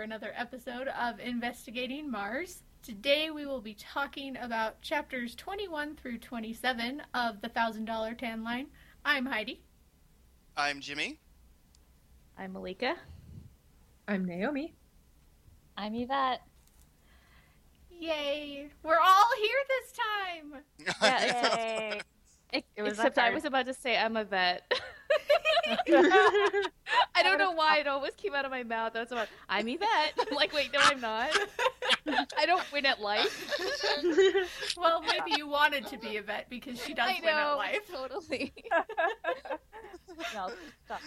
back for another episode of Investigating Mars. Today we will be talking about chapters 21 through 27 of the $1,000 Tan Line. I'm Heidi. I'm Jimmy. I'm Malika. I'm Naomi. I'm Yvette. Yay! We're all here this time! Yeah, Yay. Ex- It was except I was about to say I'm a vet. I don't know why it always came out of my mouth. I was about, I'm Yvette. I'm like, wait, no, I'm not. I don't win at life. Well, maybe you wanted to be a vet because she does I win at life. totally. No, stop.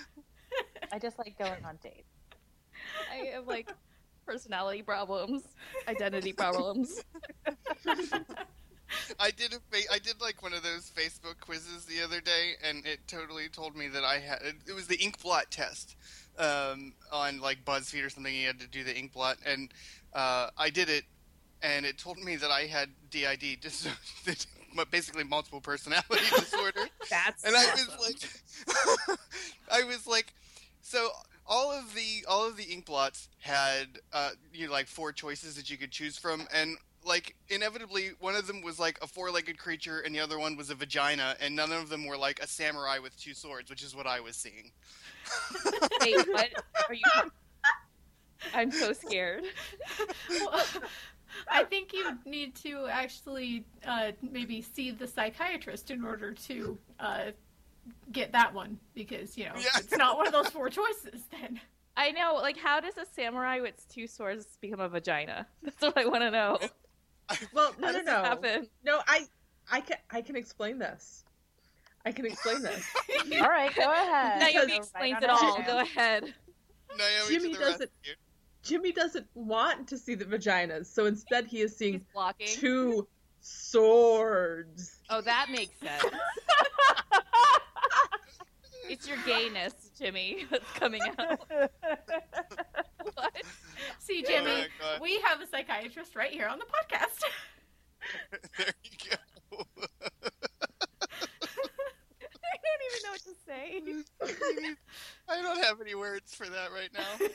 I just like going on dates. I have like personality problems, identity problems. I did a fa- I did like one of those Facebook quizzes the other day, and it totally told me that I had it was the ink blot test um, on like BuzzFeed or something. You had to do the ink blot, and uh, I did it, and it told me that I had DID, dis- basically multiple personality disorder. That's and I was like, I was like, so all of the all of the ink blots had uh, you know, like four choices that you could choose from, and like inevitably one of them was like a four-legged creature, and the other one was a vagina, and none of them were like a samurai with two swords, which is what I was seeing. Wait, what are you? I'm so scared. Well, I think you need to actually uh, maybe see the psychiatrist in order to uh, get that one because, you know, Yeah. it's not one of those four choices then. I know, like, how does a samurai with two swords become a vagina? That's what I want to know. well, no, no, no, happen? no. I, I can, I can explain this. I can explain this. All right, go ahead. Naomi Because- explains Right it on all. Go ahead. Naomi Jimmy doesn't- rescue. Jimmy doesn't want to see the vaginas, so instead he is seeing two swords. Oh, that makes sense. it's your gayness, Jimmy, that's coming out. what? See, Jimmy, my we have a psychiatrist right here on the podcast. there you go. I don't even know what to say. I don't have any words for that right now.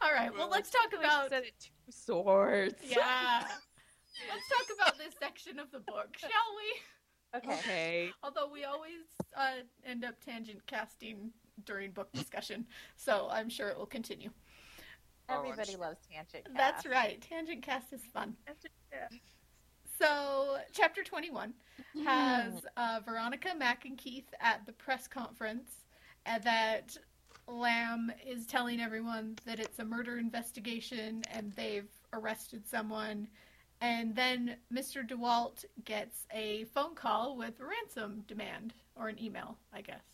All right, well, Well, let's talk about. said it two swords. Yeah. Let's talk about this section of the book, shall we? Okay. Okay. Although we always uh, end up tangent casting during book discussion, so I'm sure it will continue. Everybody loves tangent. Cast. That's right. Tangent cast is fun. So, chapter 21 has uh, Veronica McInkeith at the press conference and that Lamb is telling everyone that it's a murder investigation and they've arrested someone. And then Mr. DeWalt gets a phone call with a ransom demand, or an email, I guess.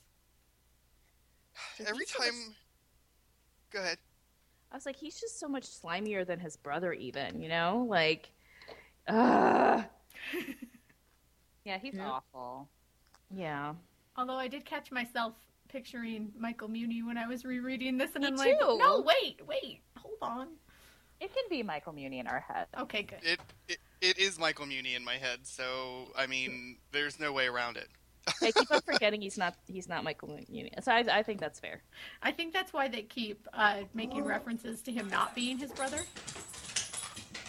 Every He's so time. Go ahead. I was like, he's just so much slimier than his brother, even, you know? Like, uh, Yeah, he's Yeah. awful. yeah. Although I did catch myself picturing Michael Muhney when I was rereading this, and Me I'm like, no, wait, wait, hold on. It can be Michael Muhney in our head. Okay, good. It, it it is Michael Muhney in my head, so I mean, there's no way around it. I keep on forgetting he's not he's not Michael Muhney. So I, I think that's fair. I think that's why they keep uh, making references to him not being his brother.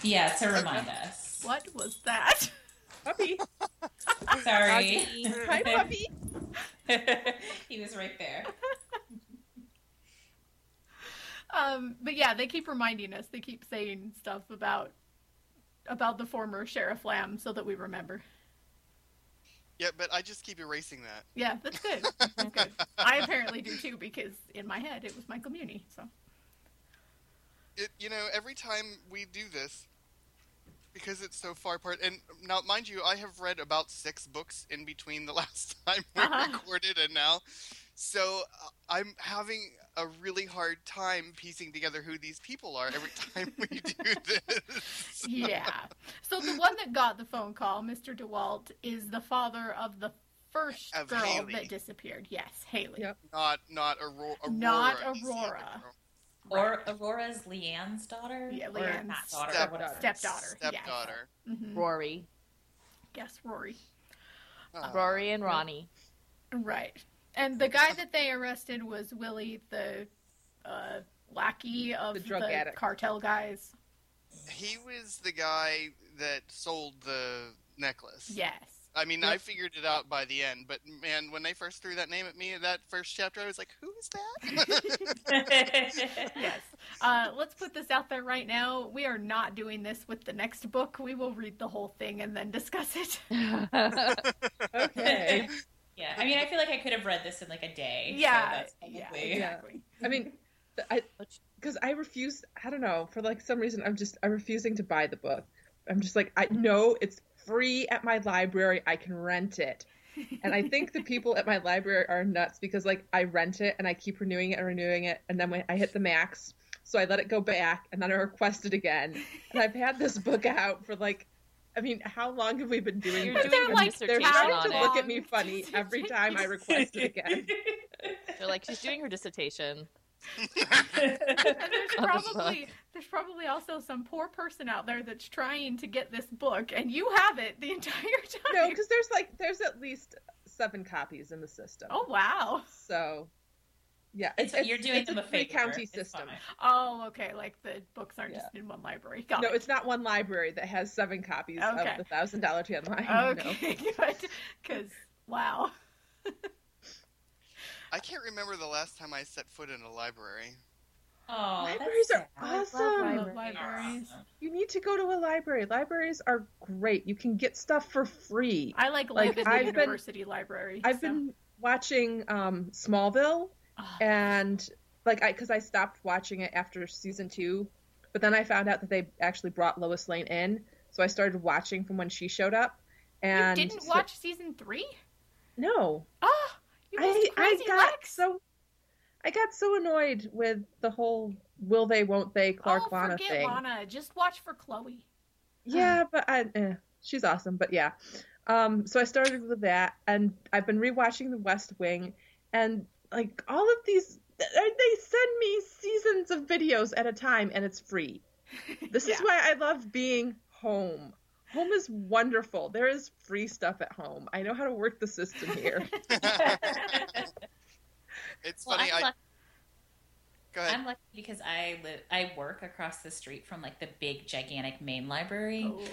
Yeah, to remind us. What was that? Puppy, Sorry. hi puppy. he was right there. Um, but yeah, they keep reminding us. They keep saying stuff about about the former Sheriff Lamb so that we remember. Yeah, but I just keep erasing that. Yeah, that's good. That's good. I apparently do too because in my head it was Michael Muhney. So It, you know, every time we do this, because it's so far apart, and now, mind you, I have read about six books in between the last time we Uh-huh. recorded and now, so uh, I'm having a really hard time piecing together who these people are every time we do this. yeah. So the one that got the phone call, Mr. DeWalt, is the father of the first Of girl Haley. that disappeared. Yes, Haley. Yep. Not, not Aurora. Not Aurora. is the other Aurora. girl. Or Aurora's Leanne's daughter? Yeah, Leanne's not daughter, step- or whatever. Stepdaughter. yes. Stepdaughter. Mhm. Rory, Yes, Rory. Oh. Rory, and Ronnie. Right. And the guy that they arrested was Willie, the uh, lackey of The the, drug addict. cartel guys. He was the guy that sold the necklace. Yes. I mean, I figured it out by the end, but man, when they first threw that name at me in that first chapter, I was like, "Who is that?" Yes. Uh, let's put this out there right now. We are not doing this with the next book. We will read the whole thing and then discuss it. Okay. Yeah, I mean, I feel like I could have read this in like a day. so Yeah. that's yeah. Exactly. I mean, I because I refuse. I don't know for like some reason I'm just I'm refusing to buy the book. I'm just like I know it's free at my library. I can rent it. And I think the people at my library are nuts because like I rent it and I keep renewing it and renewing it and then when I hit the max, so I let it go back and then I request it again. And I've had this book out for like I mean, how long have we been doing You're this? doing They're your like They're trying to it. look at me funny every time I request it again. They're like, she's doing her dissertation. And there's On the probably there's probably also some poor person out there that's trying to get this book, and you have it the entire time. No, because there's like there's at least seven copies in the system. oh wow. So, yeah, It's, you're doing it's them a three favor. county It's system. fine. Oh, okay. Like the books aren't just in one library. Got No, it. it's not one library that has seven copies Okay. of the thousand dollar tan line. Okay, good. Because wow. I can't remember the last time I set foot in a library. Oh, Libraries are sad. awesome. libraries. libraries. You need to go to a library. Libraries are great. You can get stuff for free. I like Like, live in the I've been- university library. I've so- been watching um, Smallville, and like I because I stopped watching it after season two, but then I found out that they actually brought Lois Lane in, so I started watching from when she showed up. And you didn't so- watch season three? No, Oh, you I I got Lex. so I got so annoyed with the whole will they won't they Clark oh, Lana forget thing. Lana. Just watch for Chloe. Yeah, but I eh, she's awesome. But yeah, um, so I started with that, and I've been rewatching The West Wing, and like all of these, they send me seasons of videos at a time, and it's free. This is why I love being home. Home is wonderful. There is free stuff at home. I know how to work the system here. It's Well, funny. I'm, I lucky, go ahead. I'm lucky because I live, I work across the street from like the big, gigantic main library. Oh.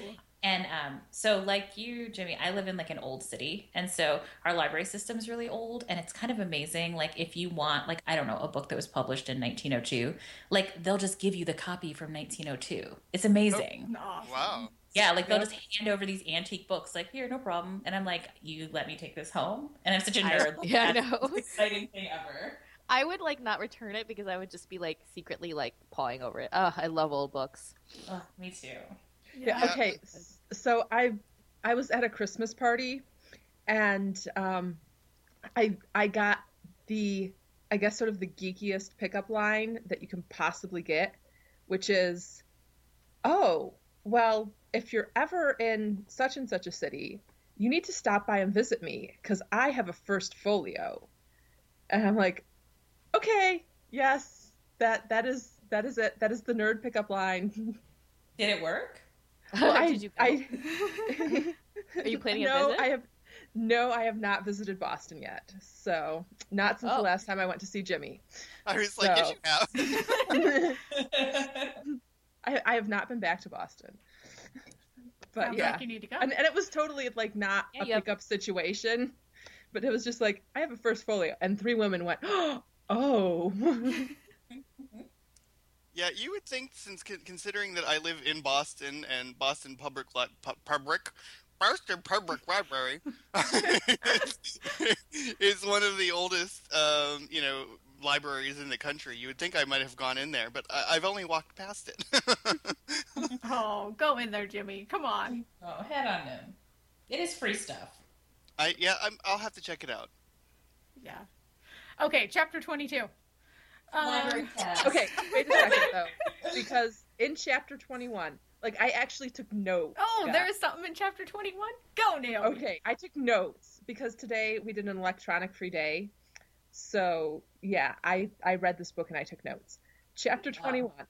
And um, so, like you, Jimmy, I live in like an old city, and so our library system is really old, and it's kind of amazing. Like, if you want, like, I don't know, a book that was published in 1902, like they'll just give you the copy from 1902. It's amazing. Awesome. Wow. Yeah, like they'll Yeah. just hand over these antique books, like here, no problem. And I'm like, you let me take this home, and I'm such a nerd. Like, yeah, I know. the exciting thing ever. I would like not return it because I would just be like secretly like pawing over it. Oh, I love old books. Oh, me too. Yeah. Yeah. Okay. So I I was at a Christmas party, and um, I I got the I guess sort of the geekiest pickup line that you can possibly get, which is, oh well, if you're ever in such and such a city, you need to stop by and visit me because I have a first folio, and I'm like, okay, yes, that that is that is it. That is the nerd pickup line. Did it work? Well, I, Did you go? I, Are you planning a no, visit? I have no, I have not visited Boston yet. So not since Oh. the last time I went to see Jimmy. I was like, yes, you have. I, I have not been back to Boston. But Sounds yeah, like you need to go. and, and it was totally like not Yeah, a you have- pickup situation, but it was just like I have a first folio, and three women went, oh, Yeah, you would think, since considering that I live in Boston and Boston Public Li- Pu- Public Boston Public Library is one of the oldest, um, you know, libraries in the country. You would think I might have gone in there, but I- I've only walked past it. oh, go in there, Jimmy. Come on. oh, head on in. It is free stuff. I yeah, I'm, I'll have to check it out. Yeah. Okay, chapter 22. Um, okay. Wait a second though, because in chapter twenty-one, like I actually took notes. oh, there is something in chapter 21? Go, Naomi. Okay, I took notes because today we did an electronic free day. So yeah, I I read this book and I took notes. Chapter Wow. twenty one.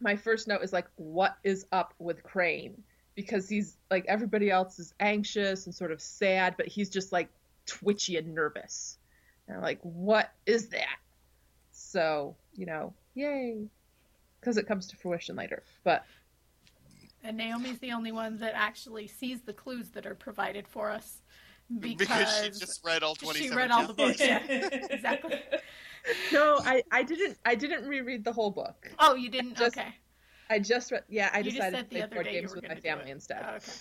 My first note is like, what is up with Crane? Because he's like everybody else is anxious and sort of sad, but he's just like twitchy and nervous. And I'm like, what is that? So you know, yay, because it comes to fruition later. But And Naomi's the only one that actually sees the clues that are provided for us because, because she just read all 27 she read all the books. Yeah, exactly. no, I, I didn't I didn't reread the whole book. Oh, you didn't? Just- okay. I just read. Yeah, I You decided to play board games with my family instead. Oh, okay.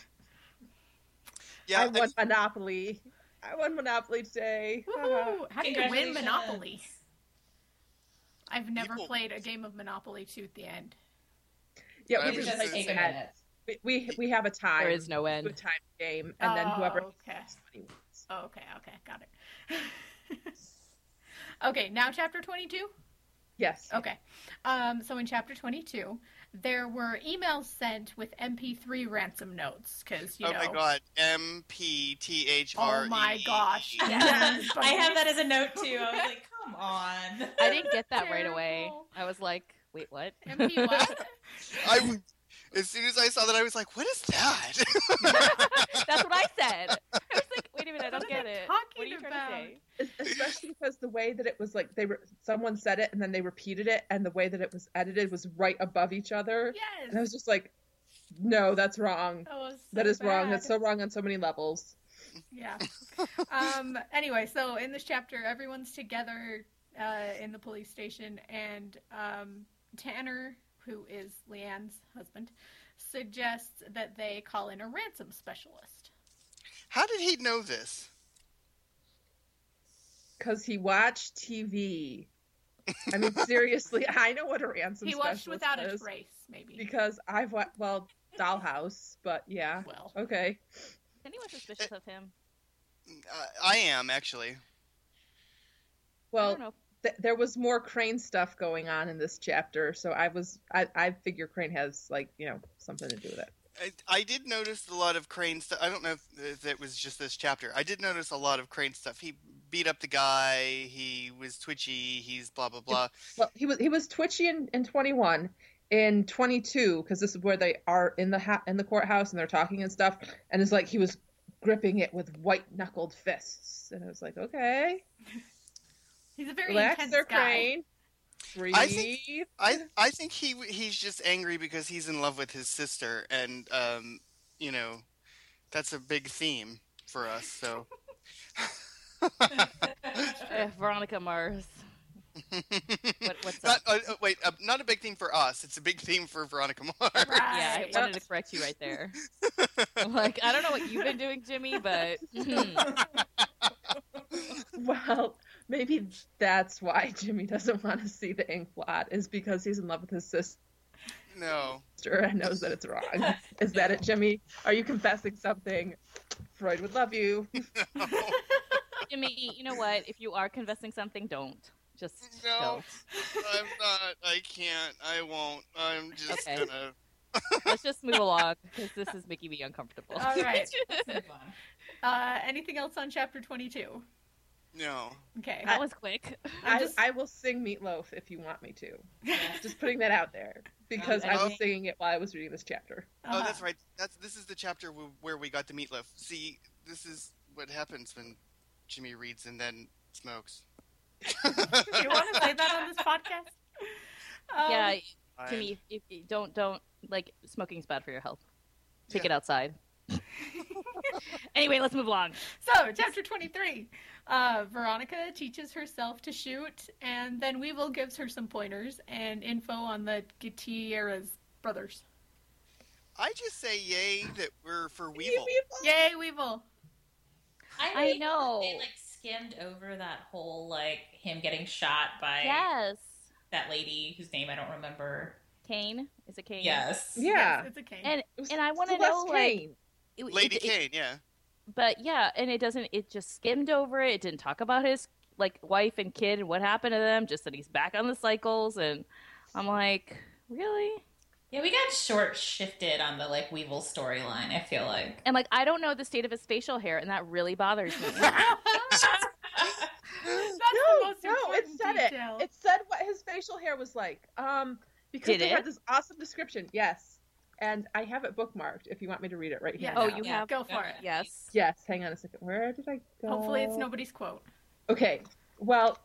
Yeah, I I won Monopoly. I won Monopoly today. Haha. Woohoo! How do you win Monopoly? I've never People- played a game of Monopoly to the end. yeah, we just just like take a we, we we have a time. There is no a end. time game, and then Oh, whoever okay. wins. Oh, okay, okay, got it. okay, now chapter 22? Yes. Okay. Um, so in chapter 22, there were emails sent with MP3 ransom notes because, you oh know. my god, M P T H R E. Oh my gosh. Yes, I have that as a note too. I was like, come on. I didn't get that right away. I was like, wait, what? MP what? I w- as soon as I saw that, I was like, "What is that?" That's what I said. I was like, wait a minute, I don't get it. talking What are you trying about? to say? Especially because the way that it was like they were someone said it and then they repeated it, and the way that it was edited was right above each other. yes. And I was just like, no, that's wrong. That was so That is wrong. That's so wrong on so many levels. Yeah. um. Anyway, so in this chapter, everyone's together uh, in the police station, and um, Tanner, who is Leanne's husband, suggests that they call in a ransom specialist. How did he know this? Because he watched TV. I mean, seriously, I know what a ransom he watched specialist without a trace, maybe. because I've watched well Dollhouse, but yeah, Well, okay. Anyone suspicious of him? Uh, I am actually. Well, th- there was more Crane stuff going on in this chapter, so I was I, I figure Crane has like you know something to do with it. I, I did notice a lot of Crane stuff. I don't know if, if it was just this chapter. I did notice a lot of Crane stuff. He beat up the guy. He was twitchy. He's blah blah blah. Well, he was he was twitchy in, in 21. In 22, because this is where they are in the ha- in the courthouse and they're talking and stuff, and it's like he was gripping it with white knuckled fists, and I was like, okay, he's a very relax, intense there, guy. Crane. Breathe. I think- I I think he he's just angry because he's in love with his sister, and um, you know, that's a big theme for us. So. Eh, Veronica Mars. What, what's not, up? uh, uh, wait, uh, not a big theme for us. It's a big theme for Veronica Mars. Right. Yeah, I wanted to correct you right there. Like, I don't know what you've been doing, Jimmy, but hmm. Well, maybe that's why Jimmy doesn't want to see the ink blot, is because he's in love with his sister No. and knows that it's wrong. Is that it, Jimmy? Are you confessing something? Freud would love you. Jimmy, you know what? If you are confessing something, don't. Just No. don't. I'm not. I can't. I won't. I'm just Okay. gonna. Let's just move along because this is making me uncomfortable. All right. Let's move on. Uh, anything else on chapter 22? No. Okay. that was quick. I'm just- I will sing Meatloaf if you want me to. Just putting that out there because Um, I I was singing it while I was reading this chapter. Oh, Uh-huh. that's right. That's this is the chapter where we got the meatloaf. See, this is what happens when Jimmy reads and then smokes. Do you want to say that on this podcast? Um, yeah, Jimmy, if, if, don't don't like smoking's bad for your health. Take Yeah. it outside. anyway, let's move along. So, chapter 23. Uh, Veronica teaches herself to shoot, and then Weevil gives her some pointers and info on the Gutierrez brothers. I just say yay that we're for Weevil. Yay, Weevil! I like that know. They like skimmed over that whole like him getting shot by Yes, that lady whose name I don't remember. Kane is it Kane? Yes. Yeah. Yes, it's a Kane. And and I want to know like Kane. it- Lady it- it- Kane, yeah. But yeah, and it doesn't. It just skimmed over it. It didn't talk about his like wife and kid and what happened to them. Just that he's back on the cycles, and I'm like, really? Yeah, we got short shifted on the like Weevil storyline. I feel like. And like, I don't know the state of his facial hair, and that really bothers me. That's no, the most no, it said detail. it. It said what his facial hair was like. Um, because Did they it? had this awesome description. Yes, and I have it bookmarked. If you want me to read it right here. Yeah. oh, now. you Yeah. have? Go for it. Yes. Yes. Hang on a second. Where did I go? Hopefully, it's nobody's quote. Okay. Well,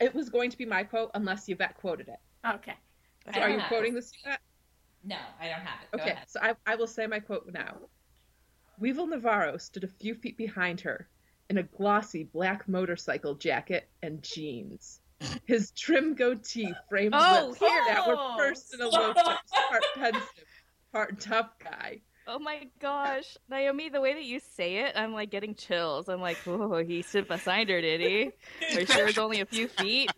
it was going to be my quote unless Yvette quoted it. Okay. So are you quoting it. this, Yvette? No, I don't have it. Go Okay, ahead. so I, I will say my quote now. Weevil Navarro stood a few feet behind her in a glossy black motorcycle jacket and jeans. His trim goatee framed Oh, lips here. that were oh! pursed in a low touch, part pensive, part tough guy. Oh my gosh, Naomi, the way that you say it, I'm like getting chills. I'm like, oh, he stood beside her, did he? Are you sure it's only a few feet?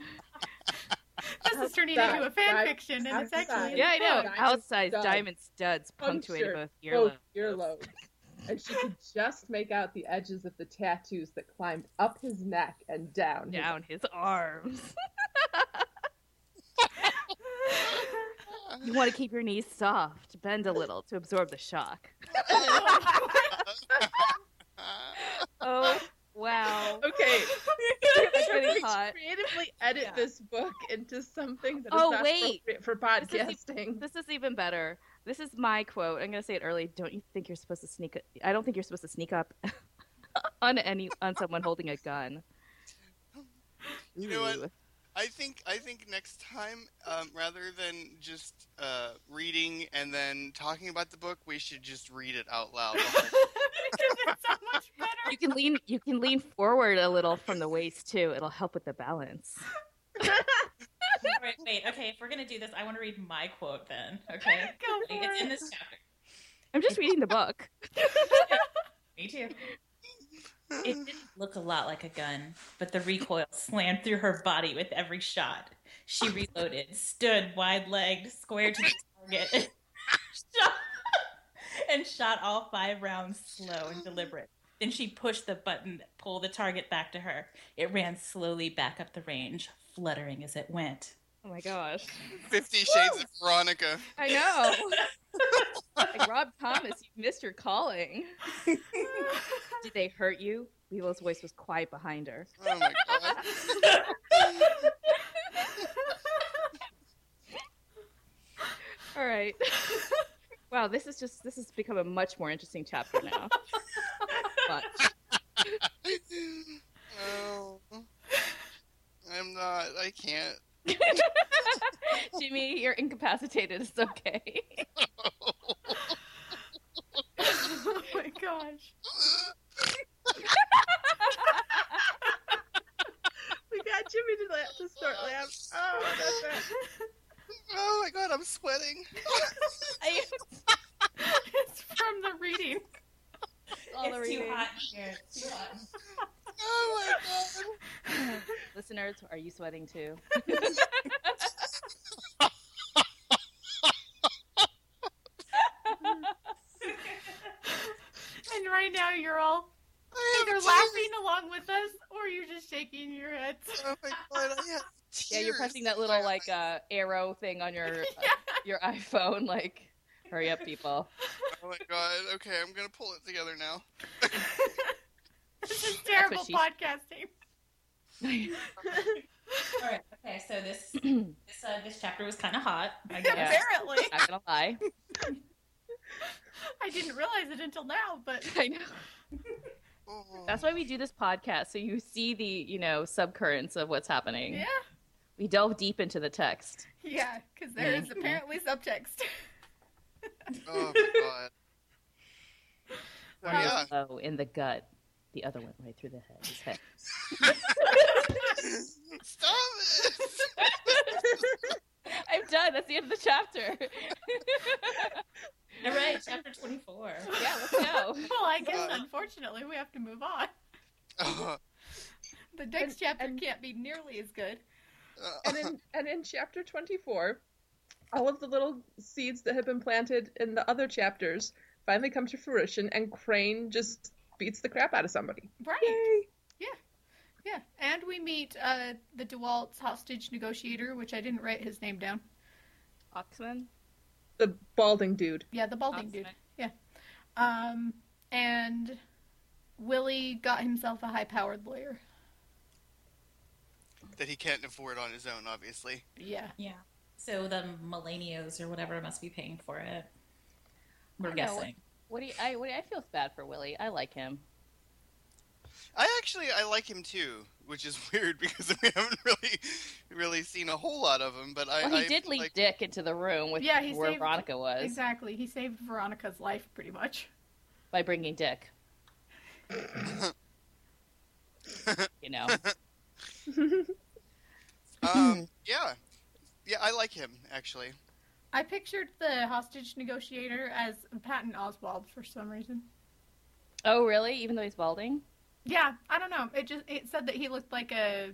This is turning Outside, into a fan right? fiction, and it's actually Yeah, I know. Diamond Outside diamond studs punctuated Puncture both both earlobes. earlobes. And she could just make out the edges of the tattoos that climbed up his neck and down. his Down his arms. You want to keep your knees soft, bend a little to absorb the shock. Oh, wow. Okay, That's Should getting we hot. creatively edit Yeah. this book into something that is Oh, not wait. appropriate for This is podcasting. This is even better. This is my quote. I'm gonna say it early. Don't you think you're supposed to sneak? I don't think you're supposed to sneak up on any on someone holding a gun. You know what? Ooh. I think I think next time, um, rather than just uh, reading and then talking about the book, we should just read it out loud. because it's so much better. You can lean. You can lean forward a little from the waist too. It'll help with the balance. wait, wait, okay, if we're gonna do this, I want to read my quote then. Okay. Go for It's in this chapter. I'm just reading the book. Me too. It didn't look a lot like a gun, but the recoil slammed through her body with every shot. She reloaded, stood wide legged, square to the target, and shot, and shot all five rounds slow and deliberate. Then she pushed the button that pulled the target back to her. It ran slowly back up the range, fluttering as it went. Oh my gosh. Fifty Shades of Veronica. I know. like Rob Thomas, you missed your calling. Did they hurt you? Weevil's voice was quiet behind her. Oh my god. All right. wow, this is just this has become a much more interesting chapter now. But no, oh. I'm not. I can't. Jimmy, you're incapacitated. It's okay. oh my gosh. we got Jimmy to, la- to start oh, laughing. Oh, that's it. Oh my god, I'm sweating. it's from the reading. All the it's too hot here. It's too hot. Oh my god. Listeners, are you sweating too? And right now you're all either laughing along with us or you're just shaking your heads. tears. Oh my god, I have Yeah, you're pressing that little like uh, arrow thing on your uh, Yeah. your iPhone. Like, hurry up, people. Oh my god. Okay, I'm gonna pull it together now. This is terrible she- podcasting. All right. Okay. So this this uh, this chapter was kind of hot. I guess. Yeah. Apparently. Not gonna lie. I didn't realize it until now, but I know. Oh. That's why we do this podcast, so you see the you know subcurrents of what's happening. yeah. We delve deep into the text. Yeah, because there is apparently subtext. Oh my god. One yeah. in the gut. The other went right through the head. His head. Stop it! I'm done. That's the end of the chapter. All right. Chapter twenty four. yeah, let's go. Well, I guess Uh. unfortunately we have to move on. Uh, The next And- chapter and- can't be nearly as good. uh, And in, and in chapter 24, all of the little seeds that have been planted in the other chapters finally come to fruition, and Crane just beats the crap out of somebody. Right. Yay! Yeah. And we meet uh, the DeWalt's hostage negotiator, which I didn't write his name down. Oxman. The balding dude. Yeah, the balding dude. Yeah. Um, and Willie got himself a high powered lawyer. that he can't afford on his own, obviously. Yeah. Yeah. So the millennials or whatever must be paying for it. We're I know. guessing. What do you? I what do you, I feel bad for Willie. I like him. I actually I like him too, which is weird because we haven't really really seen a whole lot of him. But I Well, he I, did lead like, Dick into the room with Yeah, he where saved- Veronica was Exactly. He saved Veronica's life pretty much. by bringing Dick. you know. um, yeah, yeah, I like him actually. I pictured the hostage negotiator as Patton Oswalt for some reason. Oh, really? Even though he's balding? Yeah, I don't know. It just it said that he looked like a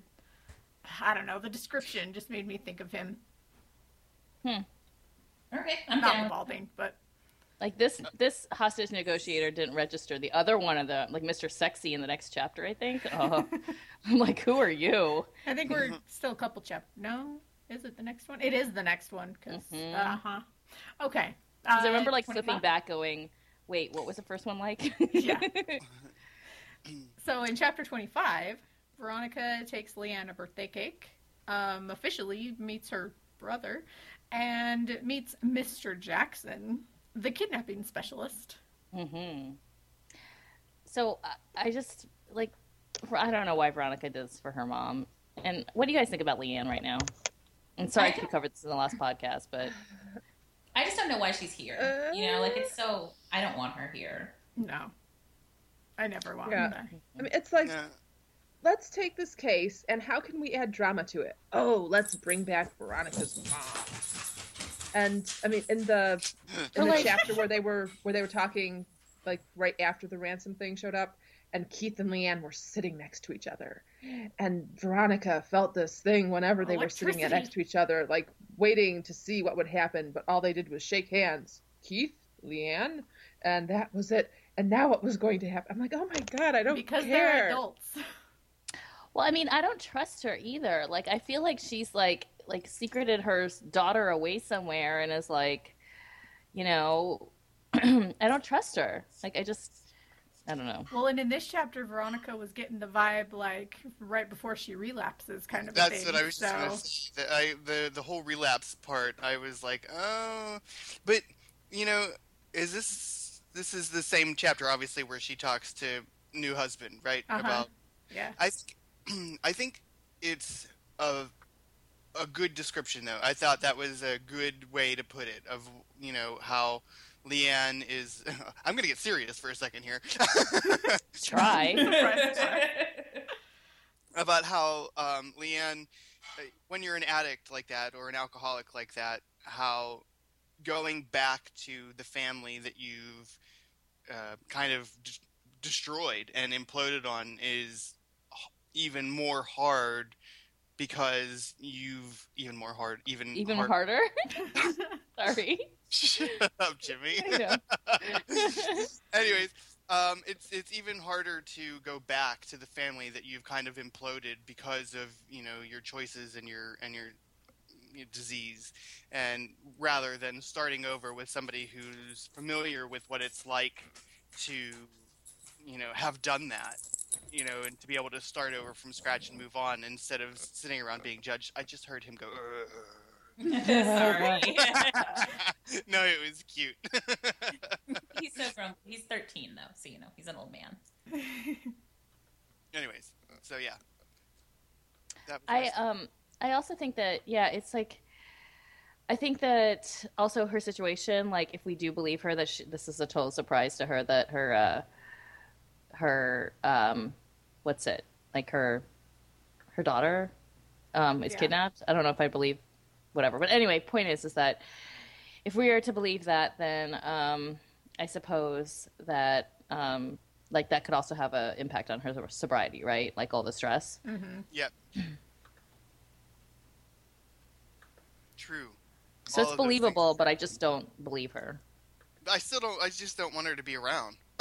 I don't know, the description just made me think of him. Hmm. Okay, I'm Not down. balding, but Like this this hostage negotiator didn't register. The other one of the like Mr. Sexy in the next chapter, I think. Oh, I'm like, who are you? I think we're still a couple chap. No, is it the next one? It is the next one because Mhm. uh huh. Okay. Because I Uh, remember like 25? flipping back, going, "Wait, what was the first one like?" Yeah. So in chapter 25, Veronica takes Leanne a birthday cake, um, officially meets her brother, and meets Mr. Jackson, the kidnapping specialist. hmm So I- I just like I don't know why Veronica does this for her mom. And what do you guys think about Leanne right now? And sorry I if we covered this in the last podcast, but I just don't know why she's here. You know, like it's so. I don't want her here. No. I never want Yeah. him there. I mean, it's like Yeah. let's take this case and how can we add drama to it? Oh, let's bring back Veronica's mom. And I mean, in the in the chapter where they were where they were talking, like right after the ransom thing showed up, and Keith and Leanne were sitting next to each other, and Veronica felt this thing whenever they were sitting next to each other, like waiting to see what would happen, but all they did was shake hands. Keith, Leanne, and that was it. And now what was going to happen? I'm like, oh my god, I don't Because care. they're adults. well, I mean, I don't trust her either. Like I feel like she's like like secreted her daughter away somewhere and is like, you know, I don't trust her. Like I just I don't know. Well, and in this chapter, Veronica was getting the vibe like right before she relapses, kind of. a That's thing, what I was just gonna say. The, I, the the whole relapse part, I was like, oh, but you know, is this this is the same chapter, obviously, where she talks to new husband, right? Uh-huh. About Yeah. I think I think it's a a good description though. I thought that was a good way to put it of you know how Leanne is. I'm gonna get serious for a second here. Try. about how um, Leanne, when you're an addict like that or an alcoholic like that, how going back to the family that you've uh, kind of d- destroyed and imploded on is even more hard because you've even more hard, even Even hard- harder. Sorry. Shut up, Jimmy. Anyways, um, it's it's even harder to go back to the family that you've kind of imploded because of you know your choices and your and your, disease, and rather than starting over with somebody who's familiar with what it's like to you know have done that you know and to be able to start over from scratch and move on instead of sitting around being judged i just heard him go "Ugh." Sorry. no it was cute he's so grown. He's 13 though, so you know he's an old man. anyways so yeah that was I um I also think that yeah, it's like I think that also her situation, like if we do believe her that she, this is a total surprise to her that her uh her um what's it like her her daughter um is Yeah. kidnapped. I don't know if I believe whatever, but anyway, point is is that if we are to believe that, then um I suppose that um like that could also have an impact on her sobriety, right? Like all the stress. hmm Yep. True. So All it's believable, but I just don't believe her. I still don't. I just don't want her to be around.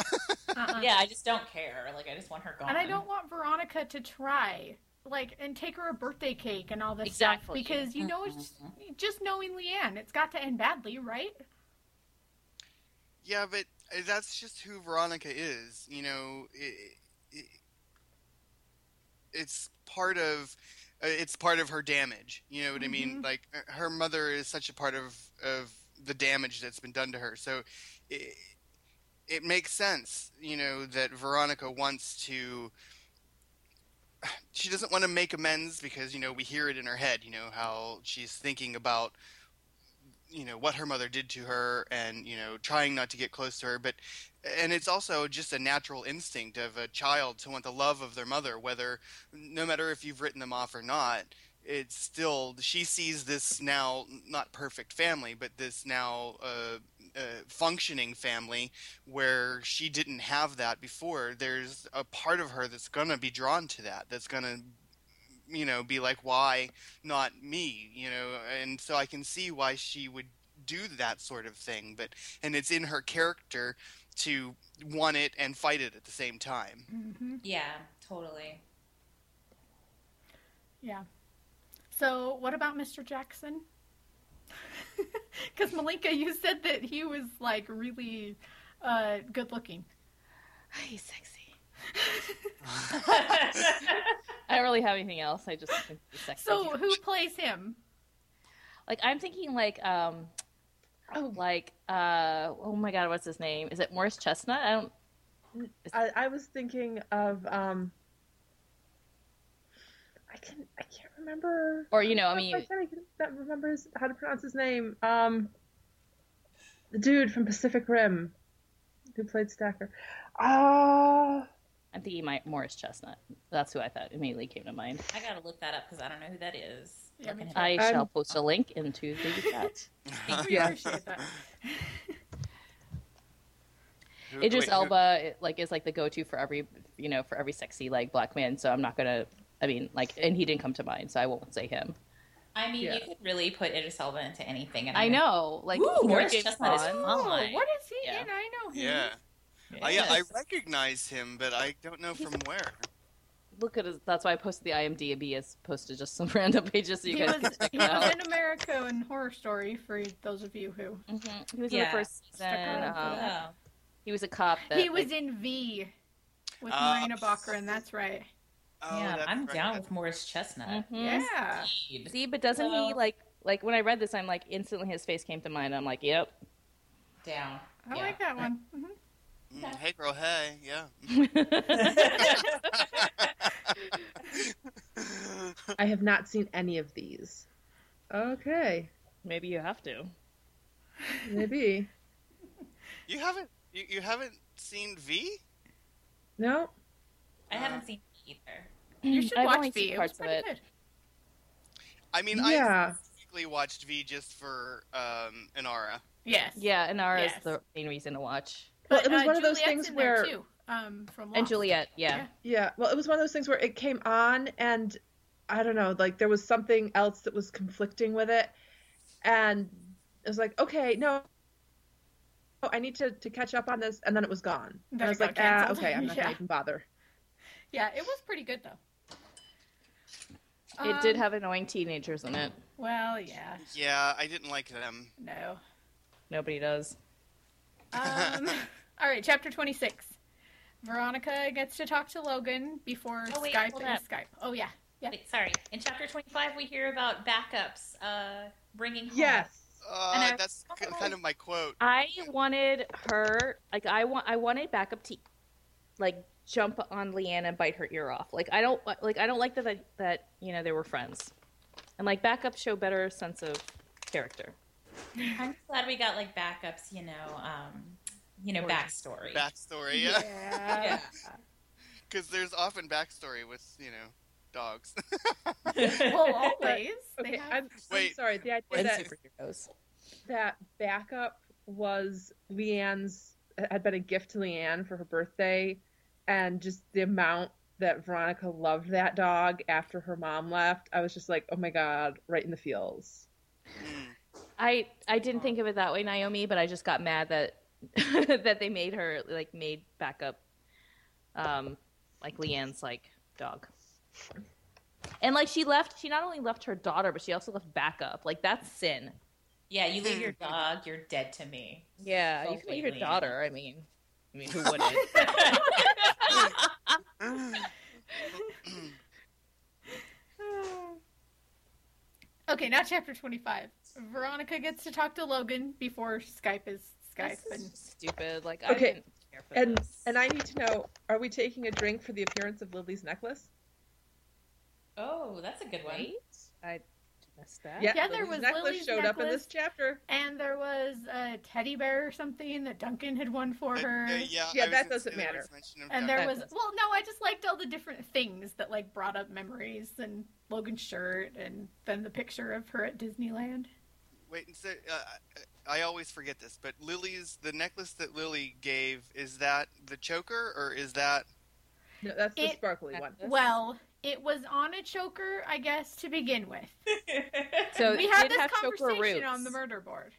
Uh-uh. Yeah, I just don't care. Like I just want her gone. And I don't want Veronica to try, like, and take her a birthday cake and all this Exactly. stuff because you know it's just knowing Leanne, it's got to end badly, right? Yeah, but uh, that's just who Veronica is. You know, it, it, it's part of. uh, It's part of her damage. You know what I mean? Mhm. Like uh, her mother is such a part of of the damage that's been done to her. So, it, it makes sense, you know, that Veronica wants to. She doesn't want to make amends because you know we hear it in her head. You know how she's thinking about, you know, what her mother did to her, and you know, trying not to get close to her. But, and it's also just a natural instinct of a child to want the love of their mother, whether, no matter if you've written them off or not it's still she sees this now not perfect family but this now uh, uh, functioning family where she didn't have that before there's a part of her that's going to be drawn to that that's going to you know be like why not me you know and so i can see why she would do that sort of thing but and it's in her character to want it and fight it at the same time hmm Yeah, totally. Yeah. So, what about Mr. Jackson? Because Malika, you said that he was like really uh, good looking. He's sexy. I don't really have anything else. I just think he's sexy. So, who plays him? like I'm thinking like um oh like uh oh my god what's his name is it Morris Chestnut I don't I, I was thinking of um. I can I can't remember. or you know I mean I can't that remembers how to pronounce his name. Um, the dude from Pacific Rim, who played Stacker. Ah, I'm thinking my Morris Chestnut that's who I thought immediately came to mind I gotta look that up because I don't know who that is. Yeah, me Looking I up. shall Um, post a link into the chat We Yeah. appreciate that. Who- Idris wait, Elba it, like is like the go-to for every you know for every sexy like black man so I'm not gonna I mean like and he didn't come to mind so I won't say him I mean, Yeah. you could really put Idris Elba into anything. And I I'm know like Ooh, Lord Morris James Chestnut is Bond. Oh, fine. what is he Yeah. in? I know him. yeah I, yeah, I Yes. recognize him, but I don't know He's- from where. look at his that's why I posted the IMDb as opposed to just some random pages so you He guys was, can check he it out. was in America in Horror Story for those of you who. Mhm. He was in the first season. around Um. Oh. he was a cop. That, He was like, in V with Ah. Morena Baccarin, that's right. Oh, yeah, I'm right. down with Morris Chestnut. Mhm. Yeah. See, but doesn't he like like when I read this, I'm like instantly his face came to mind. I'm like, yep. Down. I Yeah. like that one. hmm Mm, hey, girl, hey, yeah. I have not seen any of these. Okay, Maybe you have to. maybe. you haven't you, you haven't seen V? No, I haven't seen it either. You should I've watch only V. seen It was parts of pretty it. good. I mean, Yeah. I specifically watched V just for um, Inara. Yes. Yeah, Inara Yes. is the main reason to watch. Well, it was uh, one of those things where- too, um, from And Juliet, yeah. Yeah. yeah. Well, it was one of those things where it came on, and I don't know, like there was something else that was conflicting with it, and it was like, okay, no. Oh, I need to, to catch up on this, and then it was gone. And I was like, ah, okay, I'm not Yeah. gonna even bother. Yeah, it was pretty good though. It did Um, have annoying teenagers in it. Well, yeah. Yeah, I didn't like them. No. Nobody does. Um, all right, chapter 26. Veronica gets to talk to Logan before Oh, wait, Skype hold is up. Skype. Oh, yeah. Yeah. Wait, sorry. In chapter 25, we hear about backups uh, bringing home. Yes. Uh, And that's k- kind of my quote. I wanted her like I want I wanted backup to like jump on Leanne and bite her ear off. Like I don't like I don't like that that, that you know they were friends. And like backups show better sense of character. I'm glad we got like backups, you know, um, you know, Origin. backstory. Backstory, yeah, Yeah. because there's often backstory with you know dogs. well, always. They Okay, have... I'm, I'm Wait. sorry. The idea that superheroes. that backup was Leanne's had been a gift to Leanne for her birthday, and just the amount that Veronica loved that dog after her mom left, I was just like, oh my god, right in the feels. Mm. I I didn't think of it that way, Naomi, but I just got mad that that they made her like made backup um like Leanne's like dog. And like she left she not only left her daughter, but she also left backup. Like that's sin. yeah, you leave your dog, you're dead to me. Yeah, So you can leave your daughter. I mean, I mean, who wouldn't? Okay, now chapter 25. Veronica gets to talk to Logan before Skype is Skype. This And stupid. Like, I Okay. didn't. here for And this. and I need to know: Are we taking a drink for the appearance of Lily's necklace? oh, that's a good one. Wait, I missed that. Yeah, Yeah, there Lily's was necklace Lily's showed up in this chapter. And there was a teddy bear or something that Duncan had won for Uh, her. uh, yeah, Yeah, I that doesn't matter. was mention of And there was does. well, no, I just liked all the different things that like brought up memories and Logan's shirt and then the picture of her at Disneyland. Wait, and so, uh, I always forget this, but Lily's the necklace that Lily gave is that the choker or is that No, that's the It- sparkly one. Yes. Well, it was on a choker, I guess, to begin with. So we had did this have conversation on the murder board.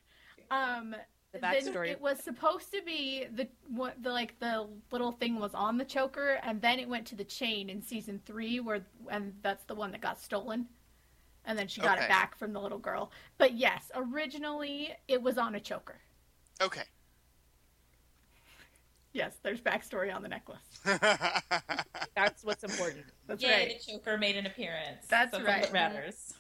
Um, The backstory. It was supposed to be the what the like the little thing was on the choker, and then it went to the chain in season three, where and that's the one that got stolen, and then she got Okay. it back from the little girl. But yes, originally it was on a choker. okay? Yes, there's backstory on the necklace. That's what's important. That's Yay, right. the choker made an appearance. That's That's right. what matters.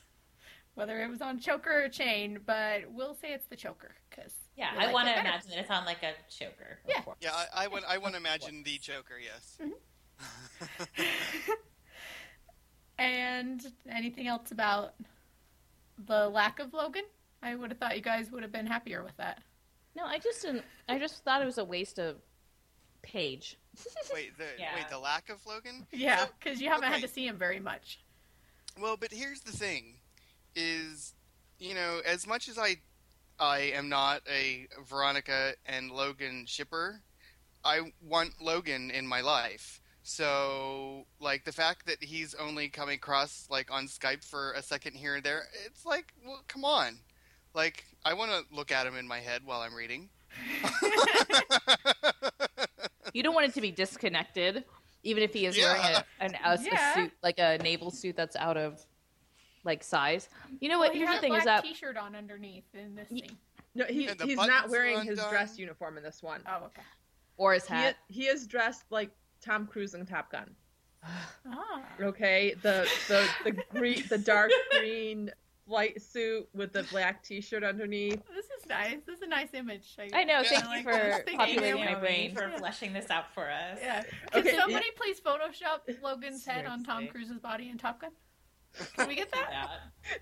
Whether it was on choker or chain, but we'll say it's the choker because Yeah, I like want to imagine that it's on like a choker. Yeah. yeah, I, I want I want to imagine the choker. Yes. Mm-hmm. And anything else about the lack of Logan? I would have thought you guys would have been happier with that. No, I just didn't. I just thought it was a waste of page. wait, the Yeah. wait the lack of Logan. Yeah, So- because you haven't had to see him very much. Well, but here's the thing: is you know, as much as I, I am not a Veronica and Logan shipper, I want Logan in my life. So, like the fact that he's only coming across like on Skype for a second here and there, it's like, well, come on. Like, I want to look at him in my head while I'm reading. You don't want it to be disconnected, even if he is wearing a, an a, a suit like a naval suit that's out of like size. You know what? Well, he Here's the thing black is that t-shirt on underneath in this Ye- scene. No, he, he's not wearing his undone. dress uniform in this one. Oh, okay. or his He, hat. he is dressed like Tom Cruise in Top Gun. Ah, Okay, the the the green, the dark green flight suit with the black T-shirt underneath. this is nice. This is a nice image. I know. Thank you like for populating my brain. for Yeah. fleshing this out for us. Yeah. Can Okay, somebody please Photoshop Logan's head on Tom Cruise's body in Top Gun? Can we get that?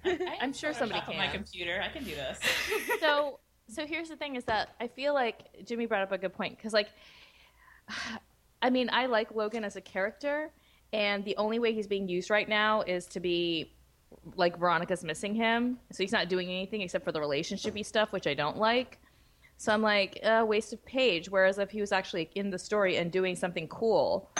that. I, I I'm sure somebody Photoshop on my can. computer. I can do this. so so here's the thing is that I feel like Jimmy brought up a good point because like I mean I like Logan as a character and the only way he's being used right now is to be like Veronica's missing him so he's not doing anything except for the relationshipy stuff which I don't like so I'm like uh, waste of page whereas if he was actually in the story and doing something cool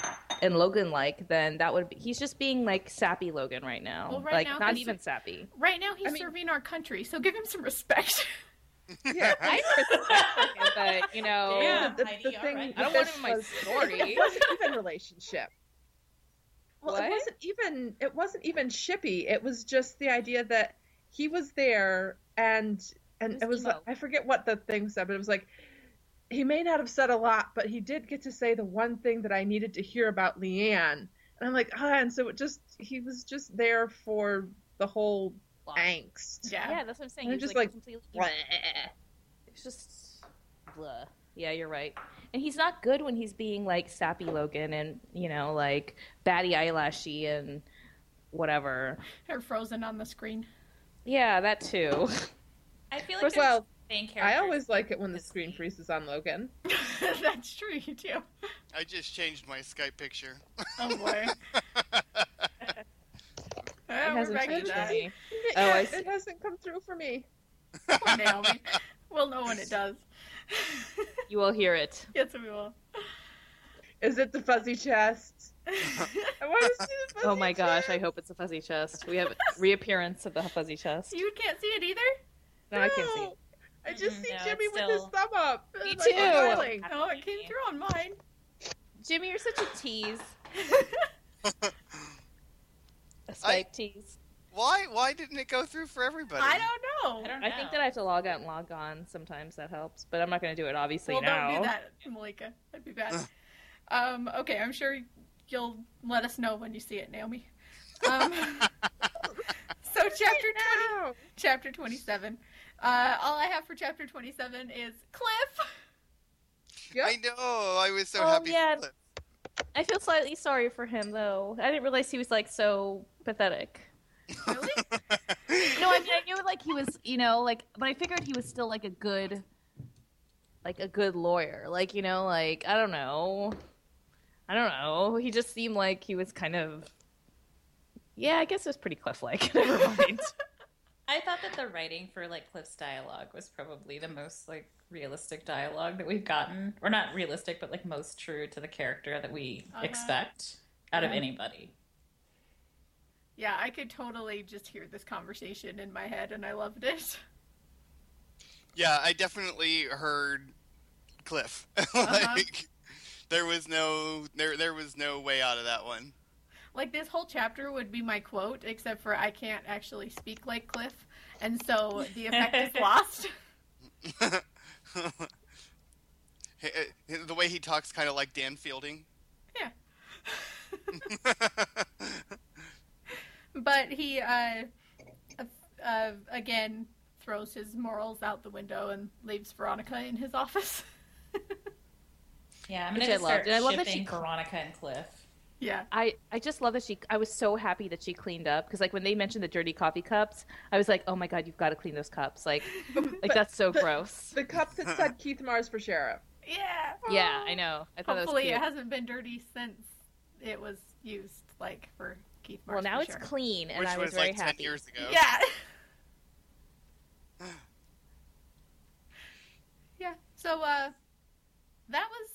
and Logan like then that would be he's just being like sappy Logan right now Well, right like now not even sappy Right now, he's I mean- serving our country, so give him some respect. Yeah, I respect him, but you know Yeah. the, the, Heidi, the all thing right. I don't want him in my was- story. It wasn't even relationship. Well, What? it wasn't even. It wasn't even shippy. It was just the idea that he was there, and and It it was was. emo. I forget what the thing said, but it was like he may not have said a lot, but he did get to say the one thing that I needed to hear about Leanne. And I'm like, ah, and so it just he was just there for the whole angst. yeah. Yeah, that's what I'm saying. They're He's just like, like, completely. Bleh. It's just blah. Yeah, you're right. And he's not good when he's being like sappy Logan and you know like batty eyelashy and whatever. Her frozen on the screen. Yeah, that too. I feel like First, there's well, main I always like it when the screen freezes on Logan. That's true, you too. I just changed my Skype picture. Oh boy. It Uh, hasn't back to changed that. for me. Yeah, Oh, I see. it hasn't come through for me. Poor Naomi. We'll know when it does. You will hear it. yes, we will. Is it the fuzzy chest? I want to see the fuzzy Oh my gosh, I hope it's a fuzzy chest. We have reappearance of the fuzzy chest. You can't see it either? No, I can't see. No. I just Mhm, see no, Jimmy it's with his still- thumb up. Me Like, too. smiling. Oh, it came through on mine. Jimmy, you're such a tease. A Skype I- tease. Why? Why didn't it go through for everybody? I don't know. I don't know. I think that I have to log out and log on. Sometimes that helps, but I'm not going to do it obviously well, now. don't do that, Malika. That'd be bad. um, okay, I'm sure you'll let us know when you see it, Naomi. Um, so chapter twenty, chapter twenty-seven. Uh, all I have for chapter twenty-seven is Cliff. Yep. I know. I was so Oh, happy. yeah. for Cliff. I feel slightly sorry for him though. I didn't realize he was like so pathetic. Really? No, I mean I knew like he was, you know, like but I figured he was still like a good like a good lawyer. Like, you know, like I don't know. I don't know. He just seemed like he was kind of Yeah, I guess it was pretty cliff like. Never mind. I thought that the writing for like Cliff's dialogue was probably the most like realistic dialogue that we've gotten, or not realistic, but like most true to the character that we Uh-huh. expect out of anybody. Yeah, I could totally just hear this conversation in my head, and I loved it. Yeah, I definitely heard Cliff. Uh-huh. like there was no there there was no way out of that one. Like this whole chapter would be my quote, except for I can't actually speak like Cliff, and so the effect is lost. Uh, the way he talks kind of like Dan Fielding. Yeah. But he, uh, uh, again, throws his morals out the window and leaves Veronica in his office. Yeah, I'm Which gonna I just start loved. I love that shipping she- Veronica and Cliff. yeah. I, I just love that she I was so happy that she cleaned up because like when they mentioned the dirty coffee cups, I was like, "Oh my god, you've got to clean those cups." Like like that's so but- gross. The cup that said Keith Mars for sheriff. Yeah. Yeah, I know. I thought Hopefully, that it was cute. hasn't been dirty since it was used, like for Keith. well, now it's sure. clean, and which I was, was very like ten happy. years ago. Yeah. yeah. So, uh, that was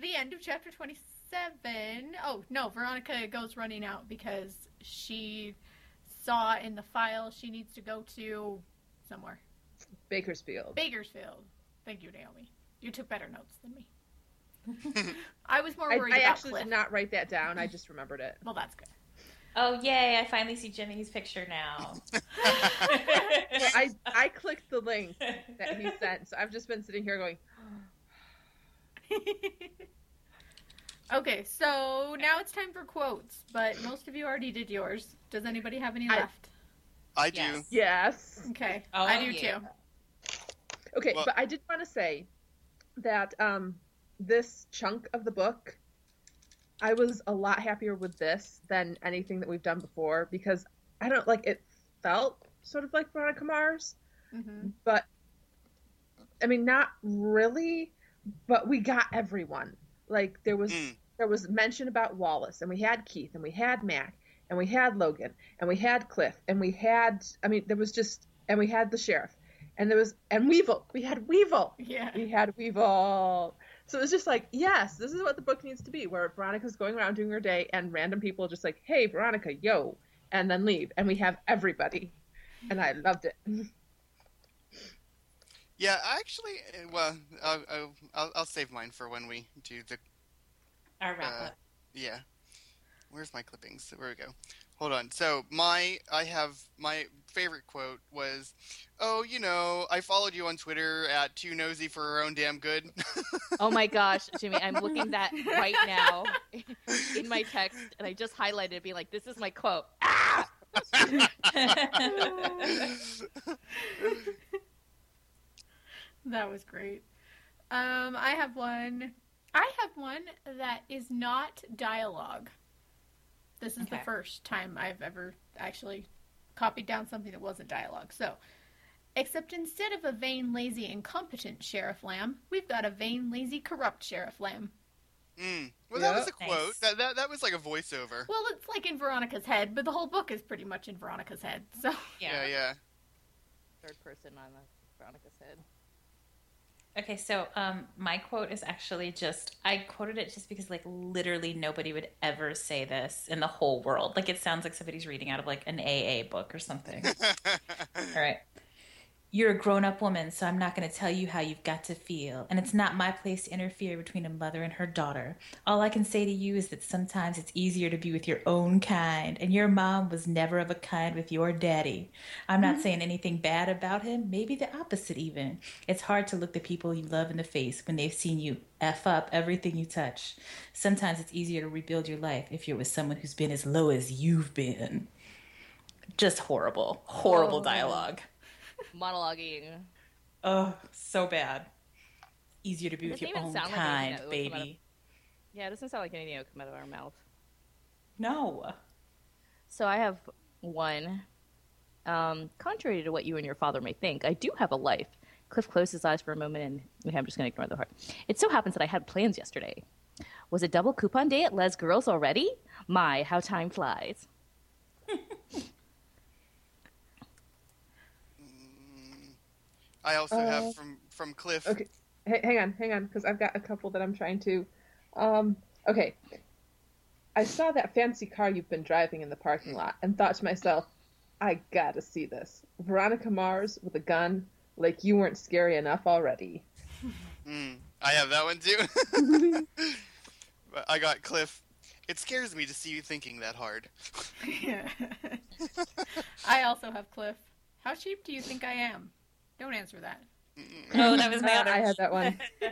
the end of chapter 27. Oh, no, Veronica goes running out because she saw in the file she needs to go to somewhere. Bakersfield. Bakersfield. Thank you, Naomi. You took better notes than me. I was more I, worried I about actually Cliff. did not write that down. I just remembered it. Well, that's good. Oh yay! I finally see Jimmy's picture now. I I clicked the link that he sent, so I've just been sitting here going, okay, so now it's time for quotes, but most of you already did yours. Does anybody have any I- left? I do. Yes. yes. Okay, Oh, I do yeah. too. Okay, Well- but I did want to say that um, this chunk of the book, I was a lot happier with this than anything that we've done before because I don't like it felt sort of like Veronica Mars, hmm but I mean not really, but we got everyone. Like there was Mm. there was mention about Wallace and we had Keith and we had Mac and we had Logan and we had Cliff and we had I mean there was just and we had the sheriff and there was and Weevil. We had Weevil. Yeah. We had Weevil. So it was just like, yes, this is what the book needs to be, where Veronica's going around doing her day and random people just like, hey, Veronica, yo, and then leave. And we have everybody. And I loved it. Yeah, I actually, uh, well, I'll, I'll, I'll, I'll save mine for when we do the. Our wrap Uh, up. Yeah, where's my clippings? Where we go? Hold on. So my, I have my favorite quote was, "Oh, you know, I followed you on Twitter at too nosy for her own damn good." Oh my gosh, Jimmy, I'm looking that right now in my text, and I just highlighted it, being like, "This is my quote." Ah! That was great. Um, I have one. I have one that is not dialogue. This is the first time I've ever actually copied down something that wasn't dialogue. So, except instead of a vain, lazy, incompetent Sheriff Lamb, we've got a vain, lazy, corrupt Sheriff Lamb. Mm. Well, that was a Nice. quote. That, that that was like a voiceover. Well, it's like in Veronica's head, but the whole book is pretty much in Veronica's head. So, Yeah, yeah. Third person on the Veronica's head. Okay, so um, my quote is actually just I quoted it just because like literally nobody would ever say this in the whole world. Like it sounds like somebody's reading out of like an AA book or something. All right. You're a grown up woman, so I'm not going to tell you how you've got to feel. And it's not my place to interfere between a mother and her daughter. All I can say to you is that sometimes it's easier to be with your own kind, and your mom was never of a kind with your daddy. I'm not mm-hmm. saying anything bad about him, maybe the opposite even. It's hard to look the people you love in the face when they've seen you F up everything you touch. Sometimes it's easier to rebuild your life if you're with someone who's been as low as you've been. Just horrible, horrible Oh. dialogue. Monologuing. Oh, so bad. easier to be with your own like kind, come baby. Yeah, it doesn't sound like anything that would come out of our mouth. No. So I have one. Um, contrary to what you and your father may think, I do have a life. Cliff closed his eyes for a moment, and I'm just going to ignore the heart. It so happens that I had plans yesterday. Was it double coupon day at Les Girls already? My, how time flies. I also Uh, have from from Cliff. Okay, H- hang on, hang on, because I've got a couple that I'm trying to. Um, okay, I saw that fancy car you've been driving in the parking lot and thought to myself, I gotta see this. Veronica Mars with a gun, like you weren't scary enough already. Mm, I have that one too. But I got Cliff. It scares me to see you thinking that hard. yeah. I also have Cliff. How cheap do you think I am? Don't answer that. Oh, that was my other. I had that one.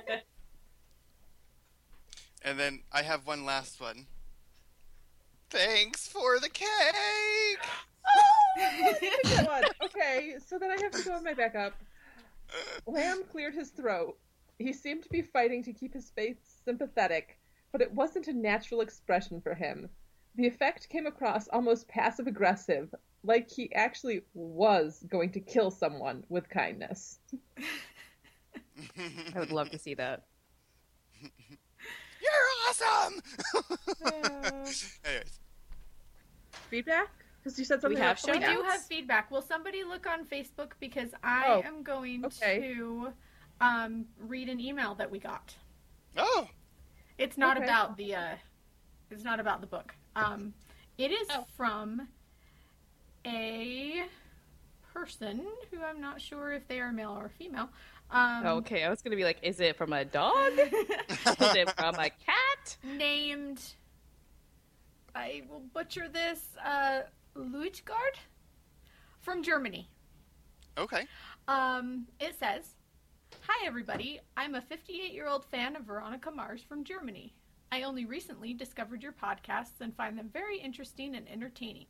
And then I have one last one. Thanks for the cake. Oh, that one. Okay, so then I have to go in my backup. Lamb cleared his throat. He seemed to be fighting to keep his face sympathetic, but it wasn't a natural expression for him. The effect came across almost passive aggressive, like he actually was going to kill someone with kindness. I would love to see that. You're awesome. Anyways, Feedback? Because you said Do we something have about show we do have feedback. Will somebody look on Facebook because I Oh, am going okay. to um, read an email that we got. oh, It's not Okay. about the uh, it's not about the book. Um, it is Oh. from a person who I'm not sure if they are male or female. Um, okay, I was going to be like, is it from a dog? is it from a cat? named I will butcher this uh, Luitgard from Germany. okay. Um, it says, Hi, everybody. I'm a 58 year old fan of Veronica Mars from Germany. I only recently discovered your podcasts and find them very interesting and entertaining.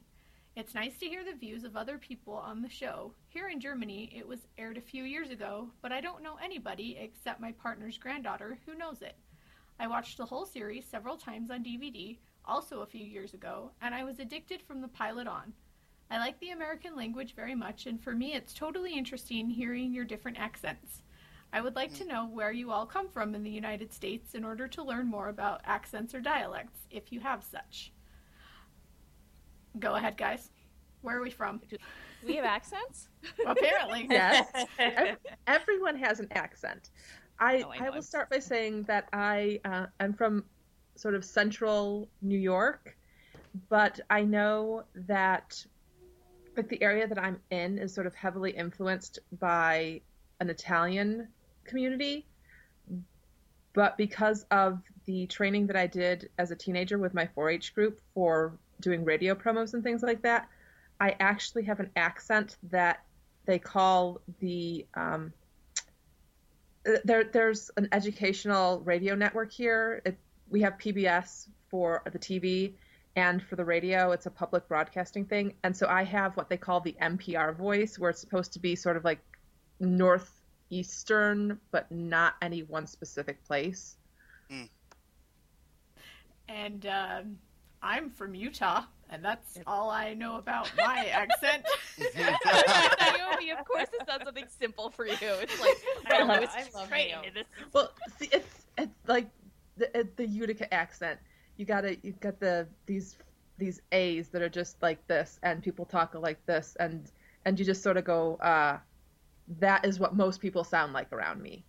It's nice to hear the views of other people on the show. Here in Germany, it was aired a few years ago, but I don't know anybody except my partner's granddaughter who knows it. I watched the whole series several times on DVD, also a few years ago, and I was addicted from the pilot on. I like the American language very much, and for me, it's totally interesting hearing your different accents. I would like to mm. know where you all come from in the United States in order to learn more about accents or dialects, if you have such. Go ahead, guys. Where are we from? We have accents? Apparently. Yes. Ev- Everyone has an accent. I, Oh, I I, will start by saying that I uh, am from sort of central New York, but I know that like the area that I'm in is sort of heavily influenced by an Italian community. But because of the training that I did as a teenager with my 4-H group for doing radio promos and things like that, I actually have an accent that they call the um, there. There's an educational radio network here. It, we have PBS for the TV, and for the radio, it's a public broadcasting thing. And so I have what they call the NPR voice, where it's supposed to be sort of like northeastern, but not any one specific place. And um, I'm from Utah, and that's all I know about my accent. Naomi, of course it's not something simple for you. It's like, I love- it's I love straight Naomi. this. Well, see, it's it's like the the Utica accent. You gotta you got the these these A's that are just like this, and people talk like this, and and you just sort of go, uh, that is what most people sound like around me.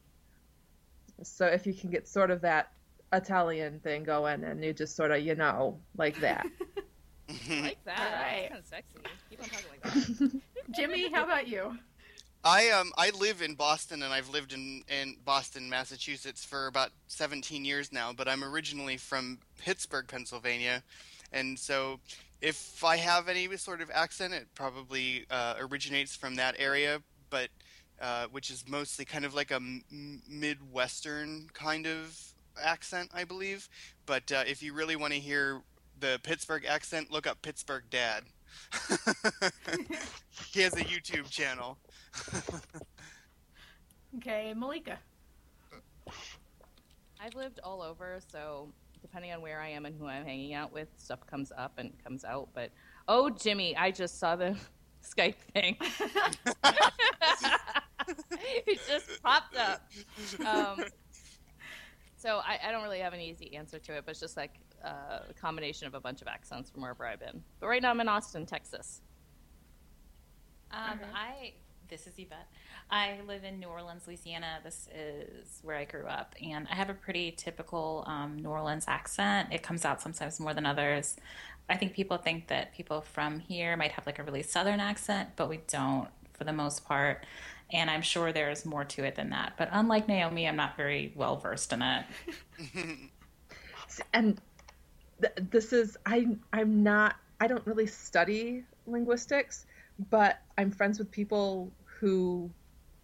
So if you can get sort of that Italian thing going, and you just sort of you know like that. I like that. Alright. That's kind of sexy. Keep on talking like that. Jimmy, how about you? I um I live in Boston and I've lived in in Boston, Massachusetts for about 17 years now, but I'm originally from Pittsburgh, Pennsylvania. And so if I have any sort of accent, it probably uh, originates from that area, but uh, which is mostly kind of like a m- midwestern kind of accent, I believe. But uh, if you really want to hear the Pittsburgh accent, look up Pittsburgh Dad. he has a YouTube channel. Okay, Malika. I've lived all over, so depending on where I am and who I'm hanging out with, stuff comes up and comes out. But oh, Jimmy, I just saw the Skype thing. it just popped up. Um, so I, I, don't really have an easy answer to it, but it's just like uh, a combination of a bunch of accents from wherever I've been. But right now I'm in Austin, Texas. Um, I this is Yvette. I live in New Orleans, Louisiana. This is where I grew up, and I have a pretty typical um, New Orleans accent. It comes out sometimes more than others. I think people think that people from here might have like a really southern accent, but we don't for the most part. And I'm sure there's more to it than that. But unlike Naomi, I'm not very well versed in it. and th- this is I I'm not I don't really study linguistics, but I'm friends with people who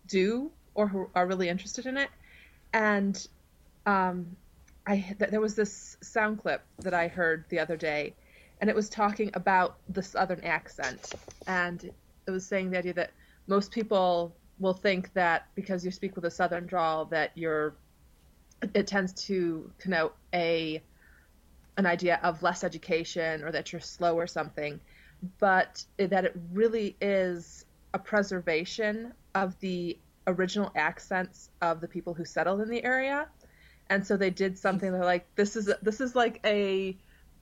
do or who are really interested in it. And um, I th- there was this sound clip that I heard the other day, and it was talking about the southern accent, and it was saying the idea that most people will think that because you speak with a southern drawl that you're it tends to connote a an idea of less education or that you're slow or something. But that it really is a preservation of the original accents of the people who settled in the area. And so they did something they're like this is this is like a,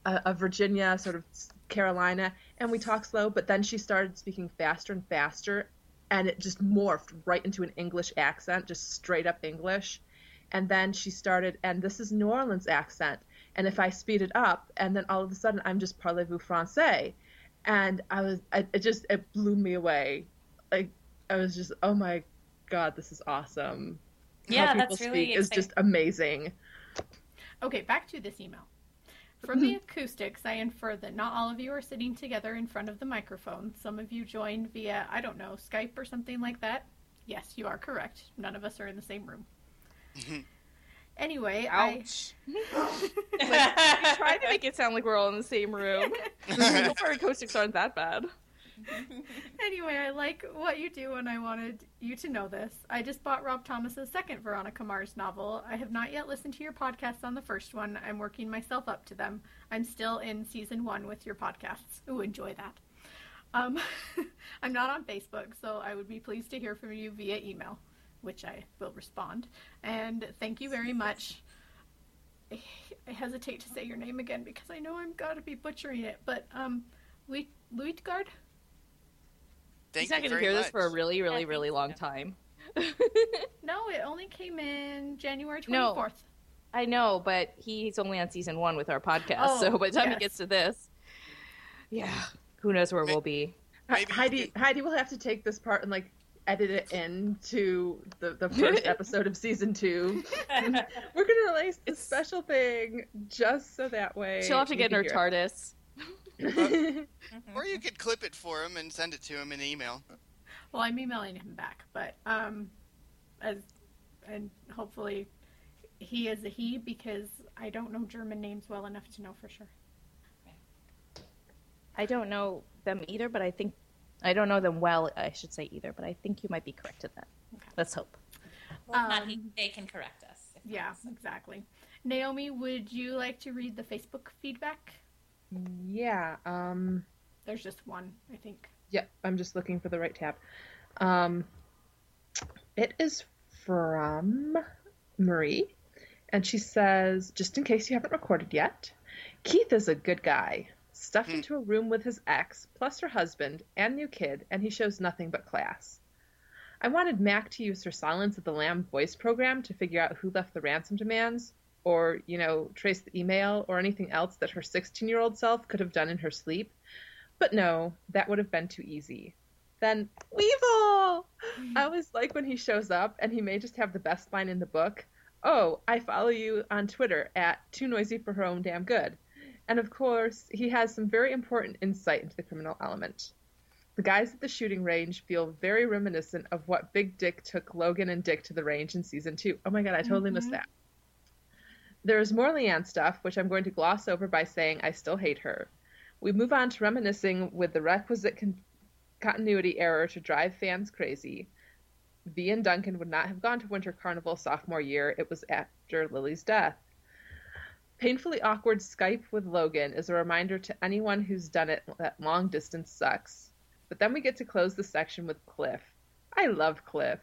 a, a Virginia sort of Carolina. And we talk slow but then she started speaking faster and faster and it just morphed right into an English accent just straight up English and then she started and this is New Orleans accent and if I speed it up and then all of a sudden I'm just parlez-vous français and I was I, it just it blew me away. Like I was just oh my god, this is awesome. Yeah, How people that's really speak is just amazing. Okay, back to this email. From the acoustics, I infer that not all of you are sitting together in front of the microphone. Some of you joined via, I don't know, Skype or something like that. Yes, you are correct. None of us are in the same room. Anyway, Ouch. I like, we tried to make it sound like we're all in the same room. hope our acoustics aren't that bad. anyway, I like what you do, and I wanted you to know this. I just bought Rob Thomas's second Veronica Mars novel. I have not yet listened to your podcast on the first one. I'm working myself up to them. I'm still in season one with your podcasts. Ooh, enjoy that. Um, I'm not on Facebook, so I would be pleased to hear from you via email which I will respond. And thank you very much. I hesitate to say your name again because I know I'm gotta be butchering it, but um, Luit Luitgard. Thank He's not gonna hear much. this for a really, really, really long time. no, it only came in January twenty fourth. No, I know, but he's only on season one with our podcast, oh, so by the time yes. he gets to this, yeah, who knows where maybe, we'll be. Heidi, Heidi will have to take this part and like edit it into the, the first episode of season two. We're gonna release a special thing just so that way she'll have to get in her TARDIS. Or you could clip it for him and send it to him in email. Well, I'm emailing him back, but um, as and hopefully he is a he because I don't know German names well enough to know for sure. I don't know them either, but I think I don't know them well, I should say either, but I think you might be correct in that. Okay. Let's hope. Well, um, not he, they can correct us. Yeah, exactly. Naomi, would you like to read the Facebook feedback? Yeah. Um, There's just one, I think. Yep, yeah, I'm just looking for the right tab. Um, it is from Marie, and she says, just in case you haven't recorded yet, Keith is a good guy stuffed mm. into a room with his ex, plus her husband and new kid, and he shows nothing but class. I wanted Mac to use her Silence of the Lamb voice program to figure out who left the ransom demands, or, you know, trace the email or anything else that her 16 year old self could have done in her sleep. But no, that would have been too easy. Then, Weevil! I always like when he shows up, and he may just have the best line in the book. Oh, I follow you on Twitter at Too Noisy for Her Own Damn Good. And of course, he has some very important insight into the criminal element. The guys at the shooting range feel very reminiscent of what Big Dick took Logan and Dick to the range in season two. Oh my god, I totally mm-hmm. missed that. There is more Leanne stuff, which I'm going to gloss over by saying I still hate her. We move on to reminiscing with the requisite con- continuity error to drive fans crazy. V and Duncan would not have gone to Winter Carnival sophomore year. It was after Lily's death. Painfully awkward Skype with Logan is a reminder to anyone who's done it that long distance sucks. But then we get to close the section with Cliff. I love Cliff.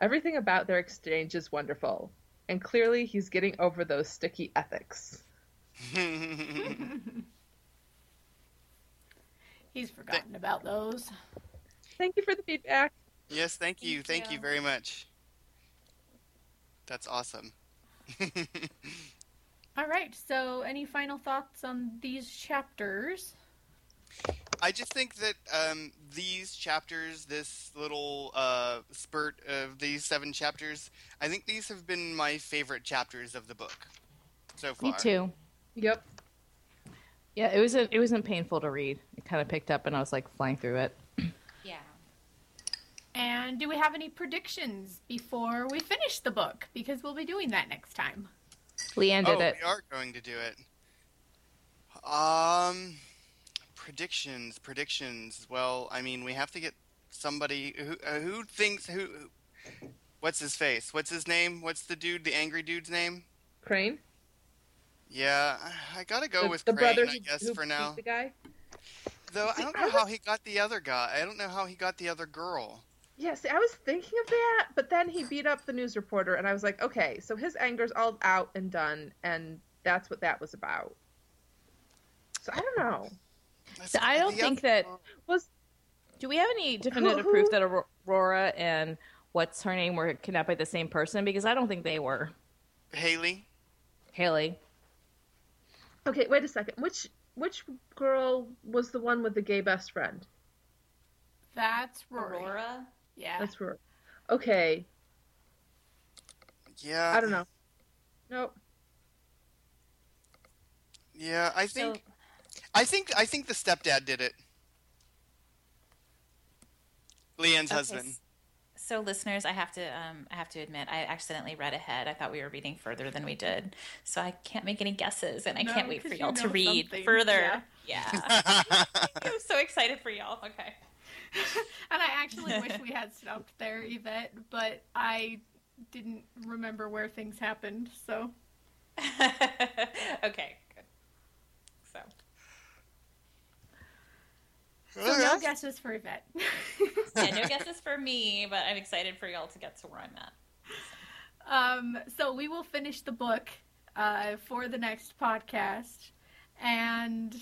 Everything about their exchange is wonderful. And clearly he's getting over those sticky ethics. He's forgotten about those. Thank you for the feedback. yes, thank you, Thank thank you you. very much. That's awesome. All right. So, any final thoughts on these chapters? I just think that um, these chapters, this little uh, spurt of these seven chapters, I think these have been my favorite chapters of the book so far. Me too. Yep. Yeah, it wasn't it wasn't painful to read. It kind of picked up, and I was like flying through it. Yeah. And do we have any predictions before we finish the book? Because we'll be doing that next time. Leanne did oh, it. we are going to do it. Um, predictions, predictions. Well, I mean, we have to get somebody who uh, who thinks who. What's his face? What's his name? What's the dude? The angry dude's name? Crane? Yeah, I gotta go the, with the Crane, brother I guess, who for now. The guy? Though I don't I know was- how he got the other guy. I don't know how he got the other girl. Yeah, see, I was thinking of that, but then he beat up the news reporter, and I was like, okay, so his anger's all out and done, and that's what that was about. So I don't know. So I don't think other that- Was Do we have any definitive proof that Aurora and what's her name were kidnapped by the same person? Because I don't think they were. Haley. Haley. okay? Wait a second. Which which girl was the one with the gay best friend? That's Rory. Aurora. Yeah. That's her. Okay, Yeah. I don't know. Nope. Yeah, I So think I think I think the stepdad did it. Leanne's Okay, husband. So, listeners, I have to um, I have to admit I accidentally read ahead. I thought we were reading further than we did, so I can't make any guesses, and I No, can't wait for you y'all to read something. further. Yeah. Yeah, I'm so excited for y'all. Okay. and I actually wish we had stopped there, Yvette, but I didn't remember where things happened, so. okay. Good. So. So no guesses for Yvette. Yeah, no guesses for me, but I'm excited for y'all to get to where I'm at. Um, so we will finish the book uh, for the next podcast, and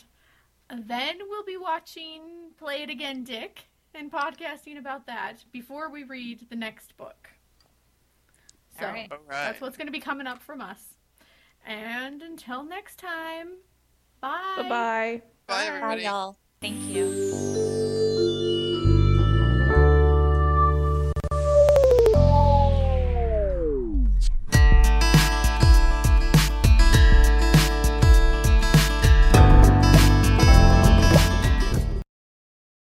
then we'll be watching Play It Again, Dick, and podcasting about that before we read the next book. So All right. All right. that's what's going to be coming up from us. And until next time, bye. Bye bye. Bye, Bye. everybody. y'all. Thank you.